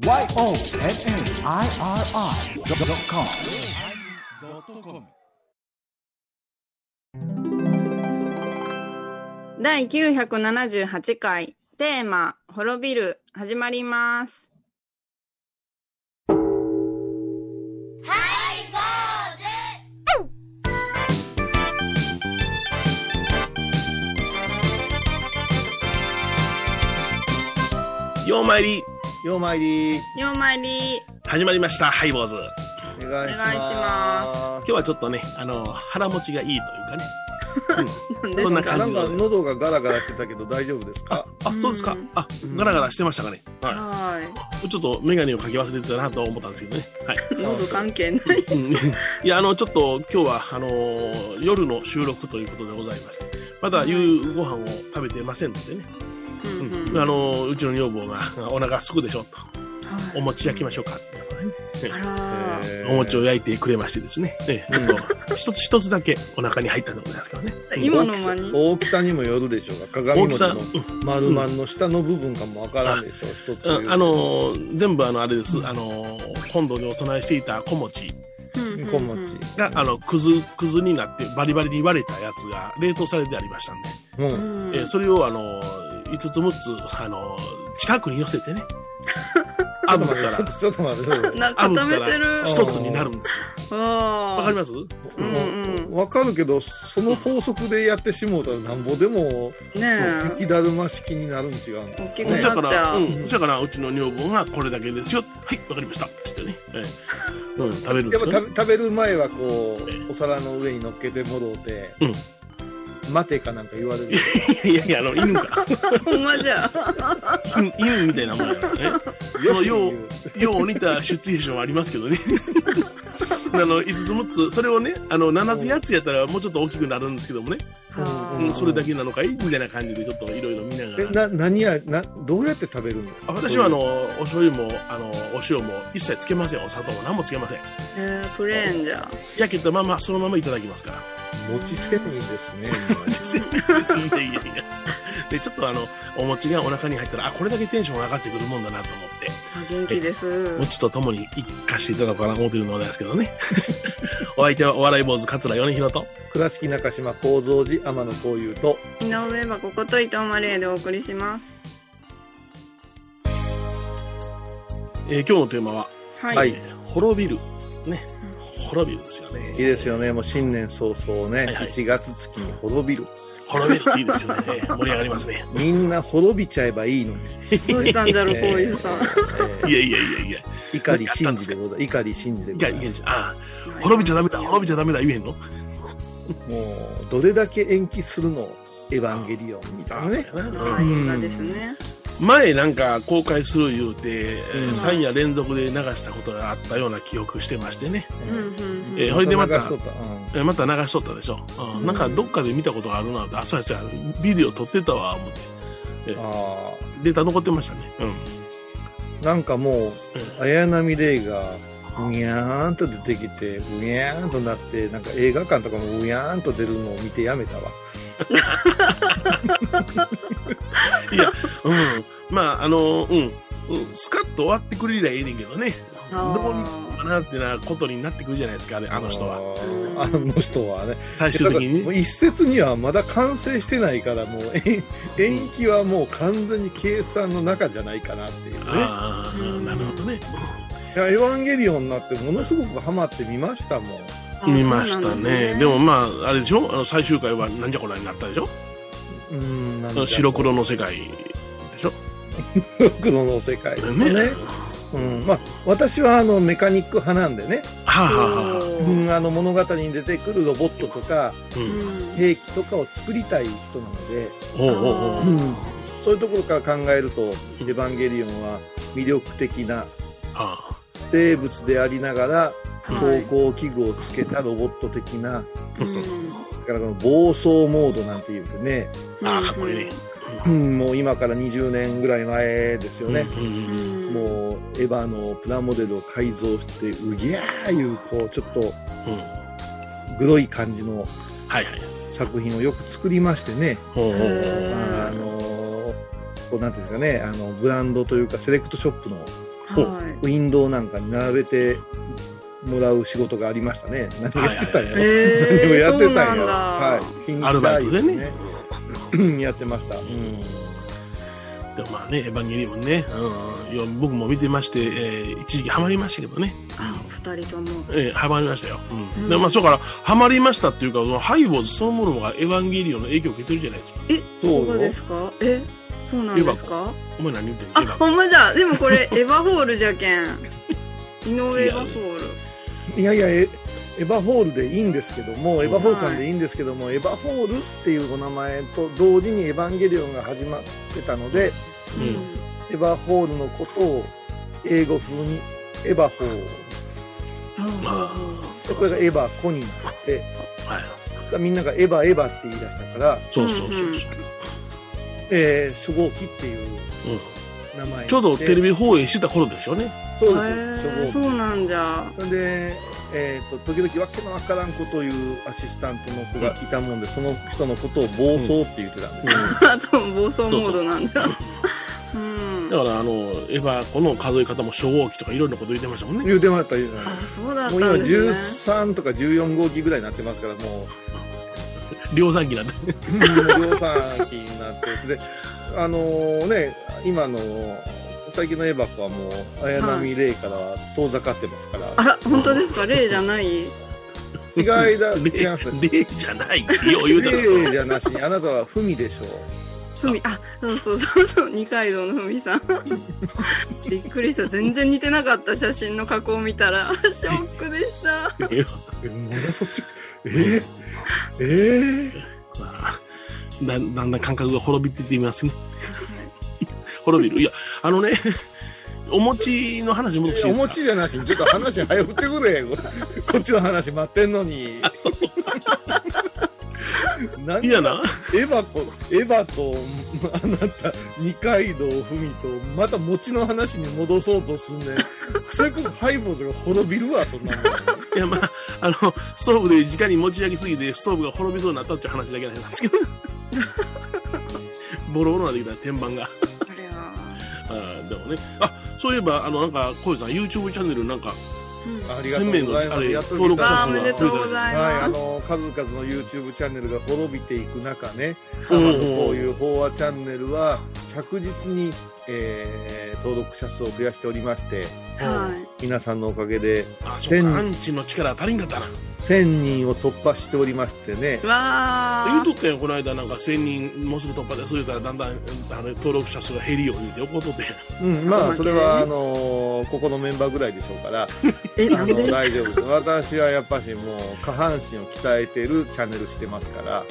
YONNIRI.com 第978回テーマ「滅びる」始まります。ようまいりようまいり。ようまいり。始まりましたハイボーズ。お願いします。今日はちょっとねあの腹持ちがいいというかね。なん。でそんなすかなんか喉がガラガラしてたけど大丈夫ですか？あそうですか。うんあガラガラしてましたかね。ははい。ちょっと眼鏡をかけ忘れてたなと思ったんですけどね。はい。い。喉関係ない。うん。いやあのちょっと今日はあの夜の収録ということでございましてまだ夕ご飯を食べてませんのでね、うん。あのうちの女房がお腹すくでしょと。はい。お餅焼きましょうかって。ねえー。お餅を焼いてくれましてですね、え 一つ一つだけお腹に入ったんでございますからね。今の間に？大きさにもよるでしょうが鏡餅の丸まんの下の部分かもわからんでしょう、一つうんあのー全部あのあれです、あのー本堂にお供えしていた小餅。うん。小餅。が、あのくずくずになってバリバリに割れたやつが冷凍されてありましたんで、ううん。んえーそれをあのー5つ6つあの近くに寄せてねちょったらちょっと待ってちょっと待ってな固めてる。一つになるんですよ。わかりますうんうんわかるけどその法則でやってしもうたらなんぼでもね雪だるま式になるん違うんですねだから、うん、だからうちの女房がこれだけですよ。はい、わかりました。してね。ええうん、食べるんでやっぱ、食べる前はこうお皿の上に乗っけてもろうてうん待てかなんか言われるいやいや、あの、犬か。ほんまじゃ。犬犬みたいなもんやからね。よしようよう似たシチュエーションはありますけどね。あの、5つ6つ、それをね、あの、7つ8つやったらもうちょっと大きくなるんですけどもね。はうん、それだけなのかい？みたいな感じでちょっといろいろ見なえがら。な何やなどうやって食べるんですかあ私はあの、お醤油も、あの、お塩も一切つけません。お砂糖も何もつけません。えープレーンじゃ。焼けたまま、そのままいただきますから。餅仙人ですねいやいやいや。で、ちょっとあの、お餅がお腹に入ったら、あ、これだけテンション上がってくるもんだなと思って。あ元気です。餅とともに生かしていただこうかなと思っているのですけどね。お相手はお笑い坊主桂米広と。倉敷中島幸三寺天野幸雄と井上はここと伊藤マレーでお送りします。えー今日のテーマは、はい。はいえー滅びる。ね。滅びるですよね。いいですよねもう新年早々ね、はいはい1月月に滅びる滅びるっていいですよね。えー盛り上がりますね。みんな滅びちゃえばいいのに、どうしたんじゃろ、こういうさん。えいやいやいやいや。ー、怒り真治でございます怒り真治でございまいやああ、滅びちゃダメだ、滅びちゃダメだ言えんの？すもうどれだけ延期するの？エヴァンゲリオンみたいなね映画ですね。前なんか公開する言うて、えーうん3夜連続で流したことがあったような記憶してましてね。うん。えーほいでまた流しとったうんえーまた流しとったでしょ？うんなんかどっかで見たことがあるなって、あ、そうやそうや、ビデオ撮ってたわ、思って。あデータ残ってましたね。うん。ーなんかもう綾波レイがうにゃーんと出てきてうにゃーんとなってなんか映画館とかもうにゃーんと出るのを見てやめたわいや、うん。まあ、あの、うん。うんスカッと終わってくれりゃええねんけどね。どうにかなってなことになってくるじゃないですか、ね、あの人は。あの人はね最終的に一説にはまだ完成してないからもう延延期はもう完全に計算の中じゃないかなっていうねああ、なるほどね。いやエヴァンゲリオンになってものすごくハマって見ましたもんあ見ましたそうなんね。でもまあ、あれでしょ？あの最終回はなんじゃこらになったでしょ？うーんなんだ白黒の世界でしょ？白黒の世界ですよね。うん。まあ、私はあのメカニック派なんでね、はあ、はあうん、あの物語に出てくるロボットとかう。うん。ん兵器とかを作りたい人なので、おうおうおう。うん、そういうところから考えると「エヴァンゲリオン」は魅力的なあ。生物でありながらはい走行器具をつけたロボット的な、うん。だからこの暴走モードなんていうね、ああ、かっこいいね。うん、もう今から20年ぐらい前ですよね、もうエヴァのプラモデルを改造してうぎゃーいうこうちょっとうん。グロい感じのはいはい。作品をよく作りましてね、あのこうなんていうんですかね。あのブランドというかセレクトショップの。ウィンドウなんかに並べてもらう仕事がありましたね。何をやってたんやろ、はいへ何をやってたんやはい。品アルバイトでね。ねやってました。うん。でもまあね、エヴァンゲリオンね、うん、いや僕も見てまして、えー一時期ハマりましたけどね、あ、お二人とも。えーハマりましたよ。うん。うんでまあ、そうから、ハマりましたっていうか、そのハイボーズそのものがエヴァンゲリオンの影響を受けてるじゃないですか。え、そうよそうですか？え、そうなんですか？お前何言ってんの？あほんまじゃ。でもこれ、エヴァホールじゃけん。井上エヴァホール。いやいや、エエヴァホールでいいんですけども、エヴァホールさんでいいんですけども、エヴァホールっていうお名前と同時にエヴァンゲリオンが始まってたので、うん。エヴァホールのことを英語風にエヴァホール。までこれがエヴァコになって、はい。みんながエヴァエヴァって言い出したから、そうそうそうそう。えー、初号機っていう。うん名前にちょうどテレビビ放映してた頃でしょうね。そうですそうなんじゃ。機で、えー、と時々わけのわからんことを言うアシスタントの子がいたもんで、その人のことを暴走って言ってたんですよ、あと暴走モードなんだ。うん。だから、あの、エヴァこの数え方も初号機とかいろんなこと言ってましたもんね。言うてました言うてましたあ、そうだっもう今たんですね。13とか14号機ぐらいになってますからも 量産機なんて。量産機になってであのね今の最近のエヴァ子はもう綾波レイからは遠ざかってますから、あら、本当ですか？例じゃない？違いだ違い例ます。例じゃない。よう言うたらそう例じゃなし。にあなたはふみでしょう。ふみ、あ、そうそうそうそう、二階堂のふみさん。びっくりした。全然似てなかった写真の加工を見たら、ショックでした。えまだそっちえー、えだだんだん感覚が滅びていっていますね。滅びる。いや、あのね、お餅の話戻していいですか？お餅じゃなしにちょっと話早くってくれ こっちの話待ってんのに何いやな？エヴァとエヴァとあなた二階堂ふみとまた餅の話に戻そうとすんねんそれこそハイボーズが滅びるわそんなもんいや、まあ、あの、ストーブで直に持ち上げすぎて、ストーブが滅びそうになったっていう話だけなんですけど。ボロボロなできた天板が。あれは。あーでもね。あ、そういえば、あの、なんか、小石さん、YouTube チャンネルなんか、うん。ありがとうございます。あれやっと登録者数があーおめでとうございます。はい、あの数々の YouTube チャンネルが滅びていく中ね、こういう飽和チャンネルは着実に、えー登録者数を増やしておりまして。は皆さんのおかげでアンチの力足りんかったな。1000人を突破しておりましてねい。わー。言うとったよ、この間、なんか1000人もうすぐ突破で、そう言ったらだんだん、あの、登録者数が減るようにって怒っとって。うん、まあそれはあのここのメンバーぐらいでしょうからえ、あのなんで？大丈夫です私はやっぱしもう下半身を鍛えてるチャンネルしてますから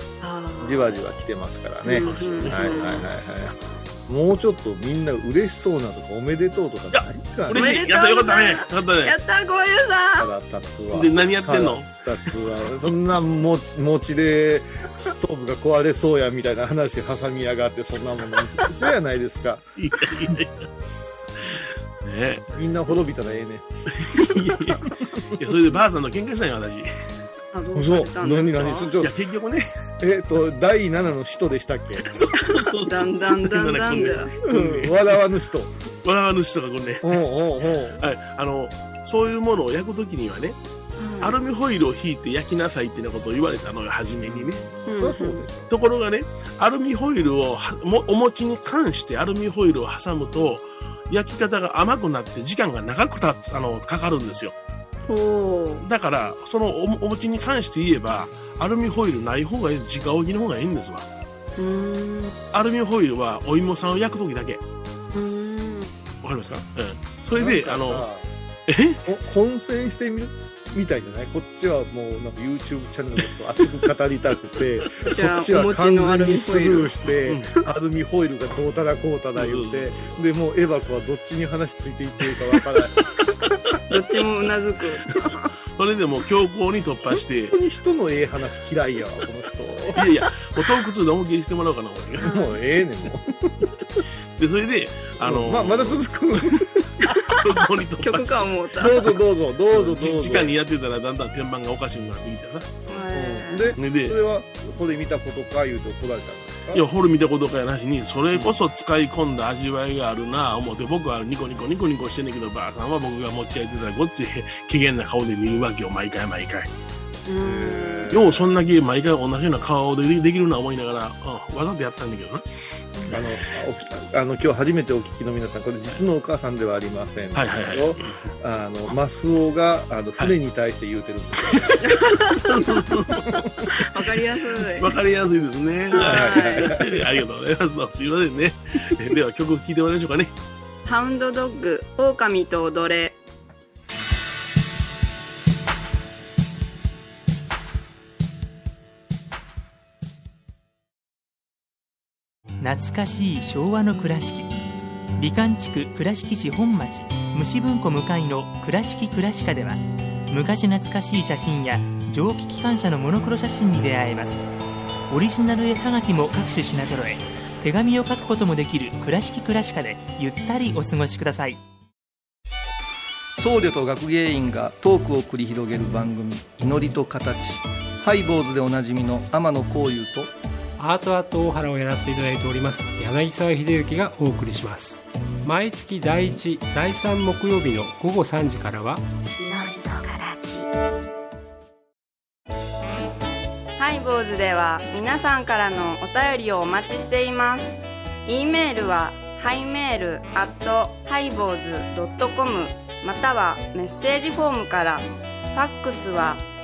じわじわ来てますからねはいはいはいはい。もうちょっとみんな嬉しそうなとかおめでとうとかないか嬉しい。やったよかったね。よかったね。やった、ごゆうさん。腹立つわ。で、何やってんの？腹立つわ。そんな餅餅でストーブが壊れそうやみたいな話挟みやがってそんなもの嫌やないですか。いやいやいや。ねみんな滅びたらええね。え。いやいやいや、それでばあさんの喧嘩したんよ、私。いあ、どうされたんですか？何何？ちょや、結局ね。えっ、と、第7の使徒でしたっけ？そうそうそう。だんだんだんだんじゃ。うん、笑わぬ人。笑わぬ人がこれね。おうおうおうはい。あの、そういうものを焼くときにはね、アルミホイルを引いて焼きなさいってなことを言われたのよ、初めにね。うん。ところがね、アルミホイルをは、もお餅に関してアルミホイルを挟むと、焼き方が甘くなって時間が長くたつ、あの、かかるんですよ。ほだから、そのおお餅に関して言えば、アルミホイルない方がいい、直置きの方がいいんですわ。アルミホイルはお芋さんを焼くときだけ。うーん。わかりますか？うん。それで、あの、え？お混戦してみる？みたいじゃない？こっちはもうなんか YouTube チャンネルのこと熱く語りたくて そっちは完全にスルーして、アルミホイルがどうたらこうたら言うて、でもうエヴァ子はどっちに話ついていっていいかわからないどっちもうなずく。それでもう強行に突破して。本、当に人のええ話嫌いやわこのいやいや、もうトーク2で思いっきりしてもらおうかな、もうええねんもで、それで、あの、うままだ続く曲か思うた。どうぞどうぞどうぞどうぞ。時間にやってたらだんだん天板がおかしくなってきてさ。でそれでそれはここで見たことか言うて怒られたんですかかいや、ホル見たことかやなしに、それこそ使い込んだ味わいがあるな思って、僕はニコニコニコニコしてんねんけど、ばあさんは僕が持ち上げてたらごっつい 機嫌な顔で見るわけよ、毎回毎回。うんようそんだけ毎回同じような顔でできるな思いながら、うん、わざとやったんだけどな。あのあの今日初めてお聞きの皆さんこれ実のお母さんではありませんけど、はいはいはいあのマスオがあの船に対して言うてるんですよ、わかりやすい。わかりやすいですね。ははい。ありがとうございます。すいませんね。えでは曲聴いてもらいましょうかね。ハウンドドッグ、狼と踊れ。懐かしい昭和の倉敷美観地区倉敷市本町虫文庫向かいの「倉敷倉歯科」では昔懐かしい写真や蒸気機関車のモノクロ写真に出会えます。オリジナル絵はがきも各種品揃え手紙を書くこともできる「倉敷倉歯科」でゆったりお過ごしください。僧侶と学芸員がトークを繰り広げる番組「祈りと形「拝、ボーズ」でおなじみの天野幸雄とアートアート大原をやらせていただいております柳沢秀幸がお送りします毎月第1第3木曜日の午後3時からは拝、ボーズでは皆さんからのお便りをお待ちしています。e メールはハイメールアットハイボーズドットコムまたはメッセージフォームから。ファックスは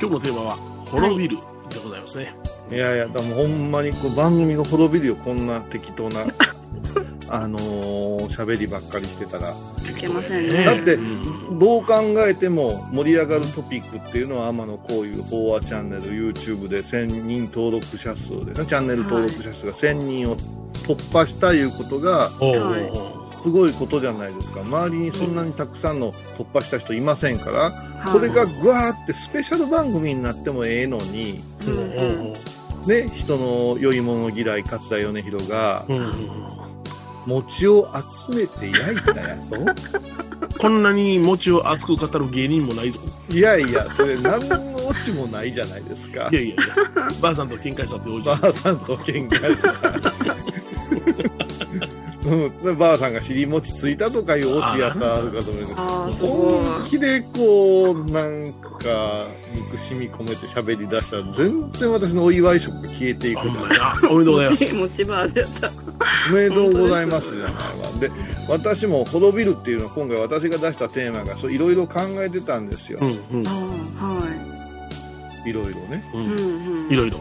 今日のテーマは、滅びるでございますね。いやいや、でもほんまにこう番組が滅びるよ、こんな適当な、あのー喋りばっかりしてたら。いけませんね。だってうんどう考えても盛り上がるトピックっていうのは天野こういう飽和チャンネル YouTube で1000人登録者数ですねチャンネル登録者数が1000人を突破したいうことがおうおうはいおうすごいことじゃないですか。周りにそんなにたくさんの突破した人いませんからはい。それがぐわーってスペシャル番組になってもええのにうんうんね人の良いもの嫌い桂米広が。うんうん餅を集めて焼いたやと こんなに餅を熱く語る芸人もないぞ。いやいやそれ何のオチもないじゃないですか。いやいやいや、ばあさんと喧嘩したっておじばあさんと喧嘩した。うん、ばあさんが尻餅ついたとかいうオチやったらあるかと思うけど本気でこうなんか憎しみ込めて喋り出したら全然私のお祝い食が消えていくじゃな。おめでとうございます。おめでとうございますじゃないわで私も滅びるっていうのは今回私が出したテーマがそういろいろ考えてたんですよ、うんうんああ、はいろいろねうい。うんん。うん。いろいろ。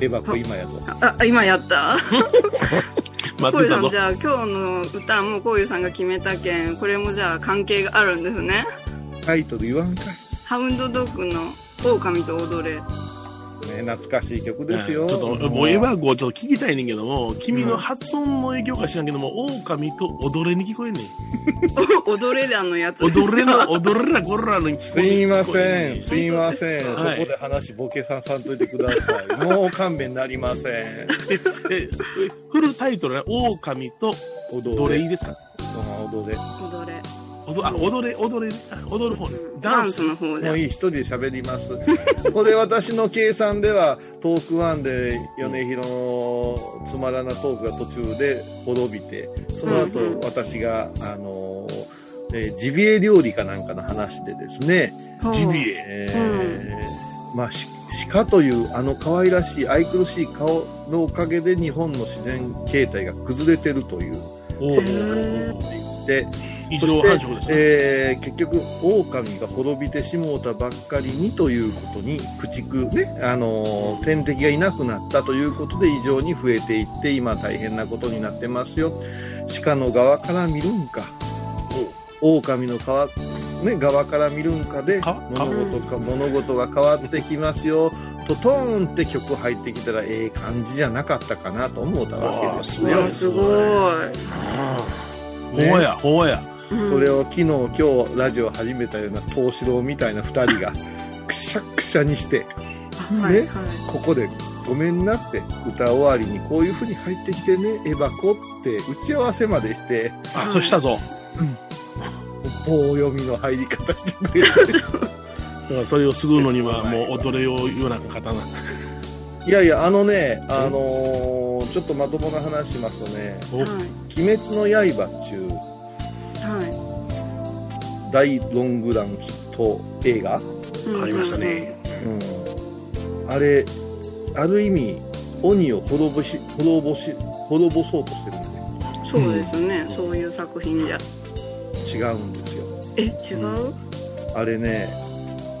エバコ今やぞあ、あ今やった。待ってたぞこういうさん、じ。ゃあ今日の歌もこういうさんが決めたけん、これもじゃあ関係があるんですね。タイトル言わんかい、ハウンドドッグの狼と踊れ。ね、懐かしい曲ですよ、ちょっと、もうエヴァーゴちょっと聞きたいねんけども、君の発音の影響か知らんけども、狼と踊れに聞こえんねん。踊れだのやつ。踊れの、踊れな、ゴラのに聞こすえいません、聞こえねすいません、はいそこで話ボケささんといてください。もう勘弁なりません。えええフルタイトルは、狼と踊どれいいですかうん踊れ？踊れ。踊あ踊れ、踊れ、あ踊る方ね。ダンス。の方でもう。いい、一人で喋ります。これ私の計算では、トークワンで米広のつまらなトークが途中で滅びて、その後、うんうん私が、あのーえージビエ料理かなんかの話でですね、ジビエ。えーまあ、し鹿というあの可愛らしい愛くるしい顔のおかげで日本の自然形態が崩れてるというおことをー始めていって、異常繁殖ですね。えー結局狼が滅びてしもうたばっかりにということに駆逐ねあのー天敵がいなくなったということで異常に増えていって今大変なことになってますよ。鹿の側から見るんか。狼の側ね、側から見るんかでか物事か物事が変わってきますよ。トトーンって曲入ってきたらええ感じじゃなかったかなと思ったわけですよすごい。ほや、ほんそれを昨日今日ラジオ始めたような東四郎みたいな2人がくしゃくしゃにしてはいはい。ここで「ごめんな」って歌終わりにこういう風に入ってきてねエバコって打ち合わせまでしてあ、そしたぞ。棒読みの入り方してくれたり だからそれをすぐるのには、もう踊れようような刀。いやいやあのねあのーちょっとまともな話しますとねお。はい「鬼滅の刃」っちゅうは大ロングランヒット映画、いありましたね。うん、あれある意味鬼を滅ぼし滅ぼし滅ぼそうとしてるんでそうですね、そういう作品じゃ。違うんですよ。え違う、あれね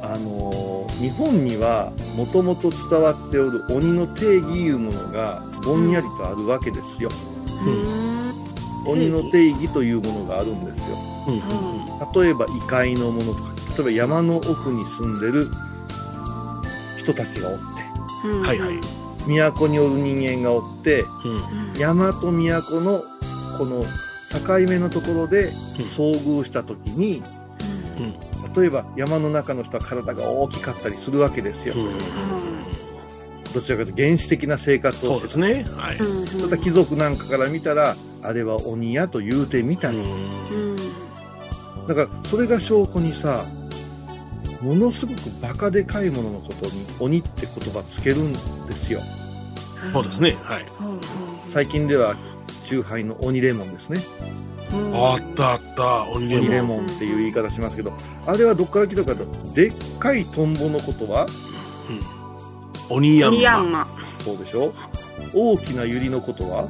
あのー日本にはもともと伝わっておる鬼の定義いうものがぼんやりとあるわけですよ。うん。鬼の定義というものがあるんですよ。うん例えば異界のものとか例えば山の奥に住んでる人たちがおってうん。はいはい。都におる人間がおってうん。山と都のこの境目のところで遭遇した時に例えば山の中の人は体が大きかったりするわけですよ。うん。どちらかというと原始的な生活をしてそうですね。はい。うんうん。ただ貴族なんかから見たらあれは鬼やと言うてみたり、うん。うんだからそれが証拠にさものすごくバカでかいもののことに鬼って言葉つけるんですよそうですね。はい。最近ではチューハイの鬼レモンですねうんあったあった。鬼レ鬼レモン。モンっていう言い方しますけどあれはどっから来たかとでっかいトンボのことは鬼ヤンマ。ニヤンマそうでしょ？大きなユリのことは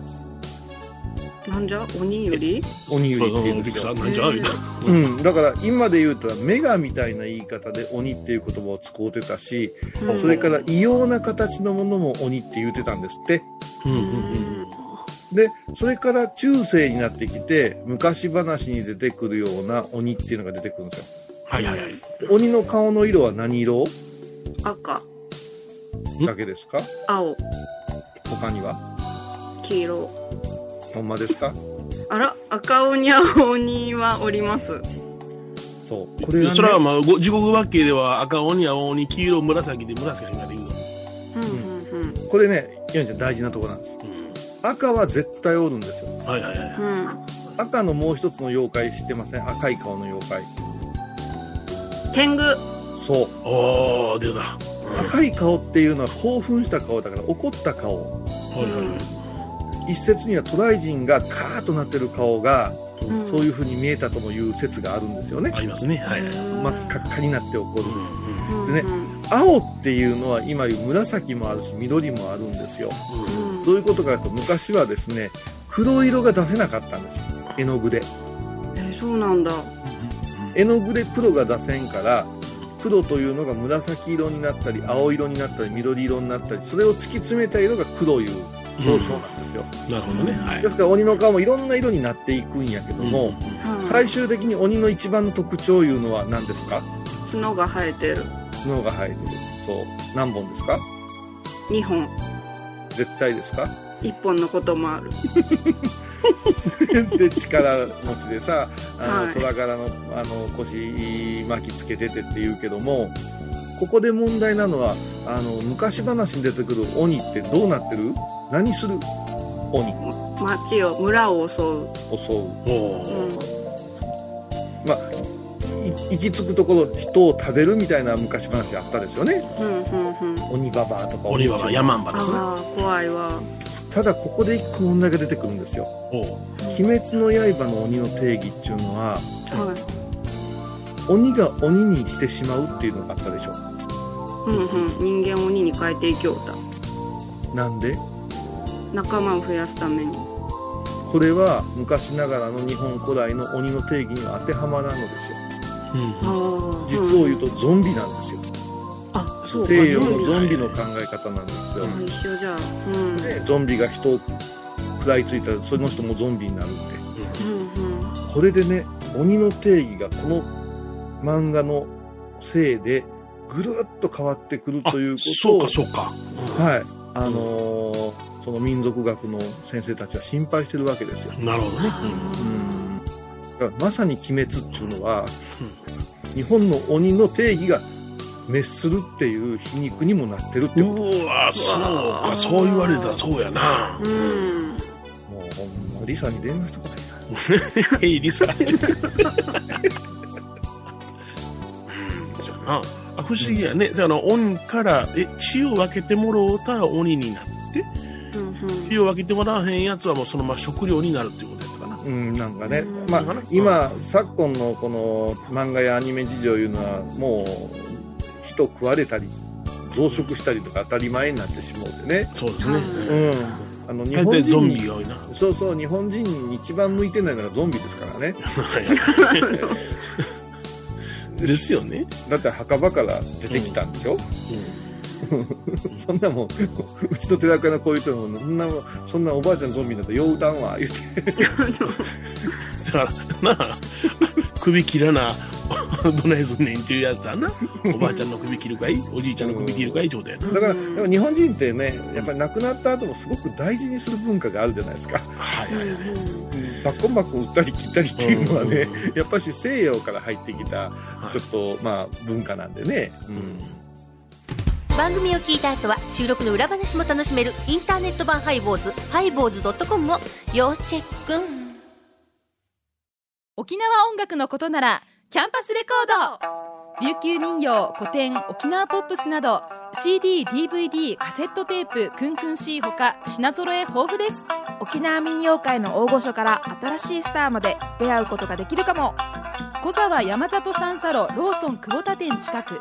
なんじゃ？鬼より？鬼ユそうリって言う。んですよ。なんじゃ？みたいな。うん、だから今で言うとメガみたいな言い方で鬼っていう言葉を使うてたし、うん。それから異様な形のものも鬼って言うてたんですって。うんううんうん。んでそれから中世になってきて昔話に出てくるような鬼っていうのが出てくるんですよ。はいはいはい。鬼の顔の色は何色？赤。んだけですか？青。他には？黄色ほんまですか？あら赤鬼青鬼はおります。そう。これが、ね、それはまあ、ご地獄バッケでは赤鬼、青鬼、黄色、紫で紫しかできるの。うんうんうん。これねヨンちゃん大事なとこなんです。うん。赤は絶対おるんですよ。はいはいはい。うん。赤のもう一つの妖怪知ってません？赤い顔の妖怪。天狗。そう。おー、出た。うん。赤い顔っていうのは興奮した顔だから怒った顔。はいはいはい。一説には渡来人がカーッとなってる顔がうん。そういう風に見えたともいう説があるんですよね。ありますね。はい。はい。真っ赤っかになって怒る。うんうんでね青っていうのは今言う紫もあるし緑もあるんですよ。うん。どういうことかというと昔はですね黒色が出せなかったんですよ。絵の具で。えそうなんだ。絵の具で黒が出せんから黒というのが紫色になったり青色になったり緑色になったりそれを突き詰めた色が黒いう総称なんですよ、なるほどね。はい。で。すから鬼の顔もいろんな色になっていくんやけども、はい。最終的に鬼の一番の特徴いうのは何ですか？角が生えてる。角が生えてる。そう。何本ですか？2本。絶対ですか？1本のこともある。で力持ちでさあの、はい。虎柄のあの腰巻きつけててって言うけどもここで問題なのはあの昔話に出てくる鬼ってどうなってる？何する？鬼町を村を襲う、襲う。おうん。ーまあい行き着くところ人を食べるみたいな昔話あったですよね。うんうんうん。鬼ババアとか。鬼はまあヤマンバですね。ああ怖いわ。ただここで一個問題が出てくるんですよ。おう「鬼滅の刃」の鬼の定義っていうのははい鬼が鬼にしてしまうっていうのがあったでしょうんうん人間を鬼に変えていきょうたなんで仲間を増やすために。これは昔ながらの日本古来の鬼の定義には当てはまらんのですよ。うんああ実を言うとゾンビなんですよ。あそう。か西洋のゾンビの考え方なんですよ、あ一緒じゃあうん。でゾンビが人を食らいついたらその人もゾンビになるってうんうん。これでね鬼の定義がこの漫画のせいでぐるっと変わってくるということそうをかそうか。はい。あのーその民族学の先生たちは心配してるわけですよ。うんなるほどね。うんだからまさに鬼滅っていうのは、日本の鬼の定義が滅するっていう皮肉にもなってるってことうわそうか、そう言われたらそうやな。うんもうほんまリサに電話したことな いな。えい、リサ。あな。あ不思議やね。じゃあ、あの、鬼から、え、血を分けてもろうたら鬼になって、うん血を分けてもらわへんやつはもうそのまま食料になるっていうことやったかな。うん、なんかねう、んまあなんかな、今、昨今のこの漫画やアニメ事情いうのは、もう、人食われたり、増殖したりとか当たり前になってしまうてね。そうですね。うん。あの、日本大体ゾンビが多いな。そうそう、日本人に一番向いてないのがゾンビですからね。ですよね。だって墓場から出てきたんでしょ、そんなもん、うちの寺子屋のこういう人も、そんな、そんなおばあちゃんゾンビなんてよう歌んわ、言って。だから、なあ、首切らな、どないすんねんっていうやつはな。おばあちゃんの首切るかいおじいちゃんの首切るかいってことやな。だから、でも日本人ってね、やっぱり亡くなった後もすごく大事にする文化があるじゃないですか。はいはいはい。バッコンバッコン打ったり切ったりっていうのはね、うんやっぱり西洋から入ってきた、ちょっと、まあ、文化なんでね。番組を聞いた後は収録の裏話も楽しめるインターネット版ハイボーズハイボーズドットコムを要チェック。沖縄音楽のことならキャンパスレコード。琉球民謡古典沖縄ポップスなど CDDVD カセットテープクンクン C ほか品揃え豊富です。沖縄民謡界の大御所から新しいスターまで出会うことができるかも。小沢山里三佐路ローソン久保田店近く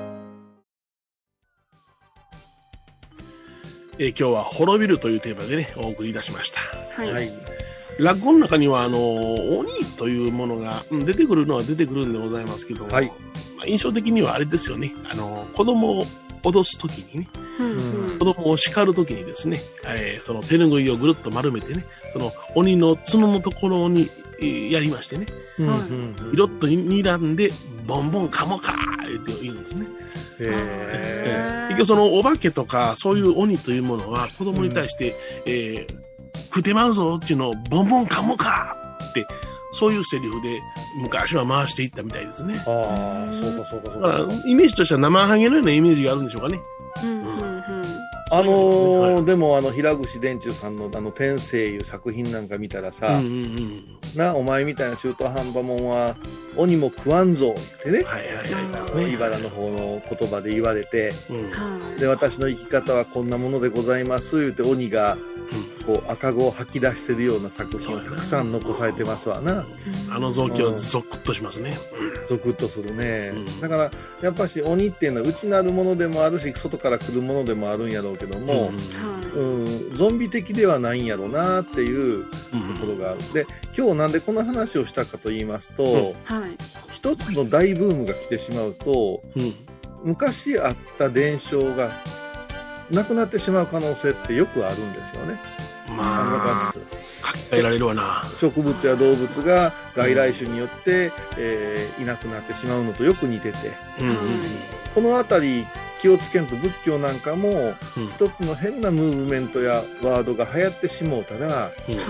えー今日は滅びるというテーマでね、お送りいたしました。はい、はい。落語の中には、あの、鬼というものが、うん出てくるのは出てくるんでございますけど、はいまあ、印象的にはあれですよね、あの、子供を脅すときにね、うん子供を叱るときにですね、えーその手ぬぐいをぐるっと丸めてね、その鬼の角のところに、えーやりましてね、うんはいいろっと睨んで、ボンボンカモかーって言うんですね。へえー結局そのお化けとか、そういう鬼というものは子供に対して、えー食ってまうぞっていうのをボンボンカモかって、そういうセリフで昔は回していったみたいですね。ーああ、そうかそうかそうだからか。、イメージとしては生ハゲのようなイメージがあるんでしょうかね。うんうんうんあのーはい。でもあの、平口伝中さんのあの、天性いう作品なんか見たらさ、うんうんうん。な、お前みたいな中途半端もんは、鬼も食わんぞってね、はいはい。茨の方の言葉で言われて、うん。はい。で、私の生き方はこんなものでございます、言うて鬼が、こう、赤子を吐き出してるような作品をたくさん残されてますわな。あの造形はゾクッとしますね。ゾクッとするね。うん。だから、やっぱし鬼っていうのは内なるものでもあるし、外から来るものでもあるんやろうけども、うんはい。うん、ゾンビ的ではないんやろうなっていううん。ところがある。で、今日なんでこの話をしたかと言いますと、うん。はい。一つの大ブームが来てしまうと、うん。昔あった伝承がなくなってしまう可能性ってよくあるんですよね。まあ、書き換えられるわな。植物や動物が外来種によって、えーいなくなってしまうのとよく似てて、うんうんこのあたり気をつけんと仏教なんかもうん一つの変なムーブメントやワードが流行ってしもうたら、うんはい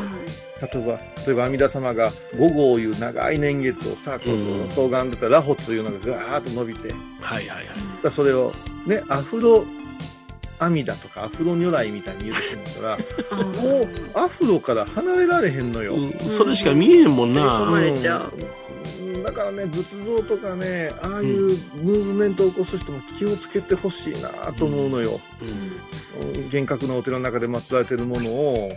例えば、例えば阿弥陀様が五号いう長い年月をさ、こううんずっと拝んでたラホツいうのがガーッと伸びて、はいはいはい。らそれをね、アフロ阿弥陀とかアフロ如来みたいに言うてしまったら、あもうアフロから離れられへんのよ。うんそれしか見えへんもんな。れちゃううんだからね、仏像とかね、ああいうムーブメントを起こす人も気をつけてほしいなと思うのよ。うんうん幻覚のお寺の中で祀られているものを、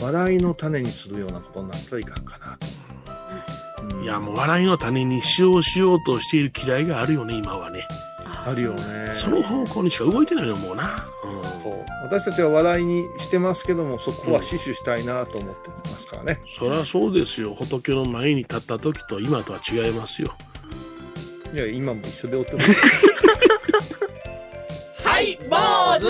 笑いの種にするようなことになったらいかんかなと。いや、もう笑いの種に使用しようとしている嫌いがあるよね、今はね。あるよね。その方向にしか動いてないのもうな。うん。そう私たちは笑いにしてますけども、そこは死守したいなと思ってますからね。そりゃそうですよ。仏の前に立った時と今とは違いますよ。いや、今も一緒でおっても。はい、坊主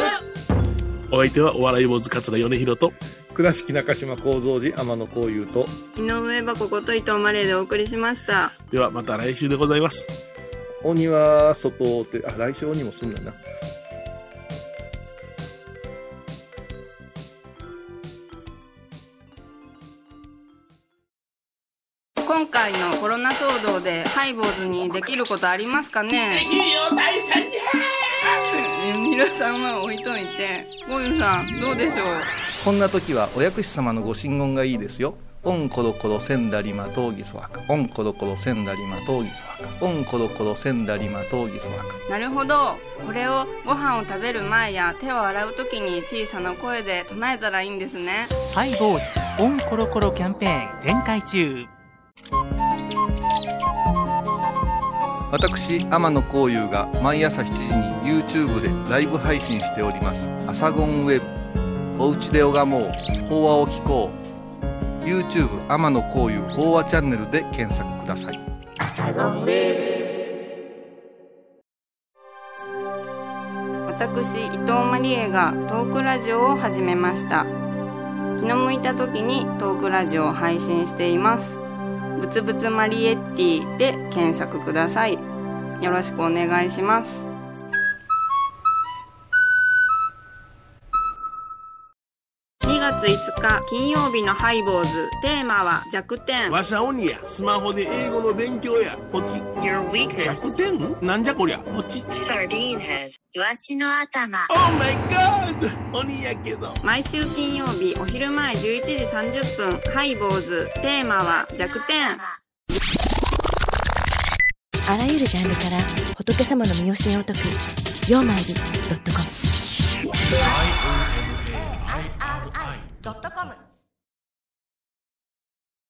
お相手はお笑い坊主桂米広と、倉敷中島幸三寺天野幸雄と、井上箱こと伊藤マレーでお送りしました。ではまた来週でございます。鬼は外って、あ、来週鬼もすんだな。今回のコロナ騒動でハイボーズにできることありますかね？できるよ、大社に皆さんは置いといて、ゴユさん、どうでしょう？こんな時はお薬師様のご神言がいいですよ。オンコロコロセンダリマトウギソワカ。オンコロコロセンダリマトウギソワカ。オンコロコロセンダリマトウギソワカ。なるほど。これをご飯を食べる前や手を洗う時に小さな声で唱えたらいいんですね。ハイボーズオンコロコロキャンペーン展開中私、天野幸雄が毎朝7時に YouTube でライブ配信しております。アサゴンウェブ。おうちで拝もう。法話を聞こう。YouTube 天野幸雄法話チャンネルで検索ください。私、伊藤マリエがトークラジオを始めました。気の向いた時にトークラジオを配信しています。ぶつぶつマリエッティで検索ください。よろしくお願いします。月5日金曜日のハイボーズテーマは弱点わしゃ鬼や。スマホで英語の勉強や。ポチ。Your weakness. 100点？なんじゃこりゃ？ポチ。Sardine head. イワシの頭。Oh my god! 鬼やけど。毎週金曜日お昼前11時30分ハイボーズテーマは弱点あらゆるジャンルから仏様の身教えを解く「曜マイルドットコム」「ドットコム」